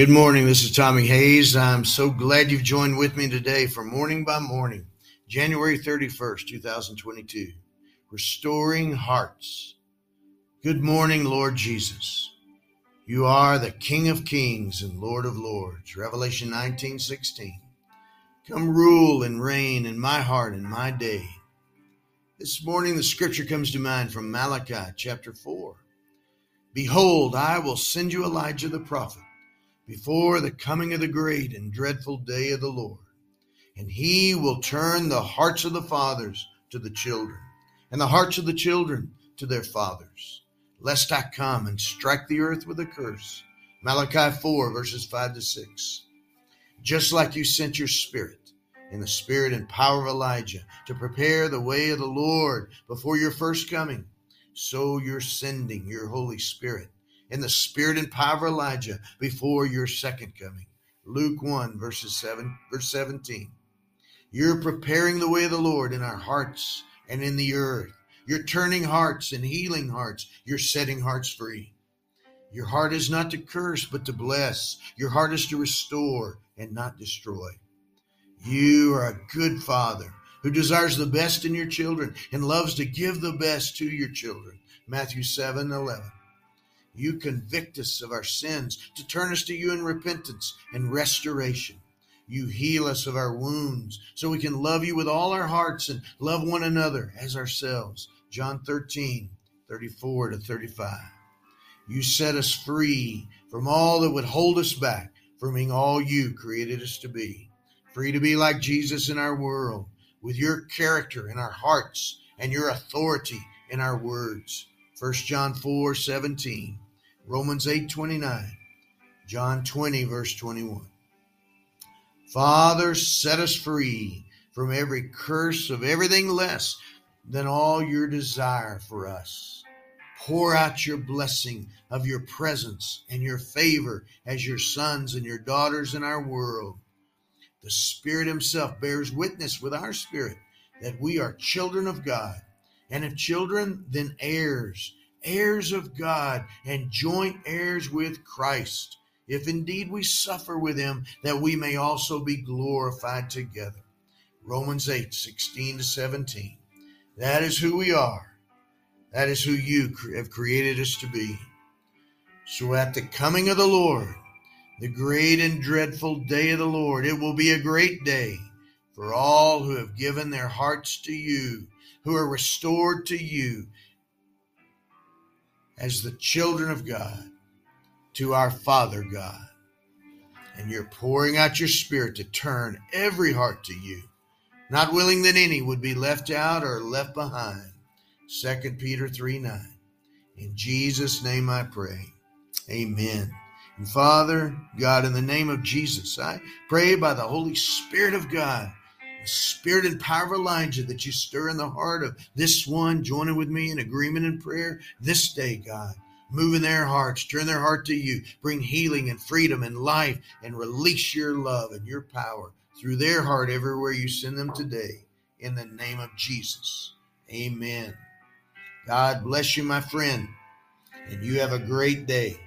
Good morning. This is Tommy Hayes. I'm so glad you've joined with me today for Morning by Morning, January 31st, 2022. Restoring Hearts. Good morning, Lord Jesus. You are the King of Kings and Lord of Lords. Revelation 19:16. Come rule and reign in my heart and my day. This morning the scripture comes to mind from Malachi chapter 4. Behold, I will send you Elijah the prophet before the coming of the great and dreadful day of the Lord. And he will turn the hearts of the fathers to the children, and the hearts of the children to their fathers, lest I come and strike the earth with a curse. Malachi 4, verses 5 to 6. Just like you sent your spirit in the spirit and power of Elijah to prepare the way of the Lord before your first coming, so you're sending your Holy Spirit in the spirit and power of Elijah before your second coming. Luke 1, verses 7, verse 17. You're preparing the way of the Lord in our hearts and in the earth. You're turning hearts and healing hearts. You're setting hearts free. Your heart is not to curse, but to bless. Your heart is to restore and not destroy. You are a good father who desires the best in your children and loves to give the best to your children. Matthew 7 11. You convict us of our sins to turn us to you in repentance and restoration. You heal us of our wounds so we can love you with all our hearts and love one another as ourselves. John 13, 34 to 35. You set us free from all that would hold us back from being all you created us to be. Free to be like Jesus in our world, with your character in our hearts and your authority in our words. 1 John 4 17, Romans 8 29, John 20, verse 21. Father, set us free from every curse of everything less than all your desire for us. Pour out your blessing of your presence and your favor as your sons and your daughters in our world. The Spirit Himself bears witness with our spirit that we are children of God and if children, then heirs, heirs of God, and joint heirs with Christ, if indeed we suffer with him, that we may also be glorified together. Romans 8, 16 to 17. That is who we are. That is who you have created us to be. So at the coming of the Lord, the great and dreadful day of the Lord, it will be a great day for all who have given their hearts to you who are restored to you as the children of God, to our Father God. And you're pouring out your Spirit to turn every heart to you, not willing that any would be left out or left behind. 2 Peter 3 9. In Jesus' name I pray. Amen. And Father, God, in the name of Jesus, I pray by the Holy Spirit of God the spirit and power of Elijah that you stir in the heart of this one joining with me in agreement and prayer this day, God. Move in their hearts, turn their heart to you, bring healing and freedom and life, and release your love and your power through their heart everywhere you send them today. In the name of Jesus. Amen. God bless you, my friend, and you have a great day.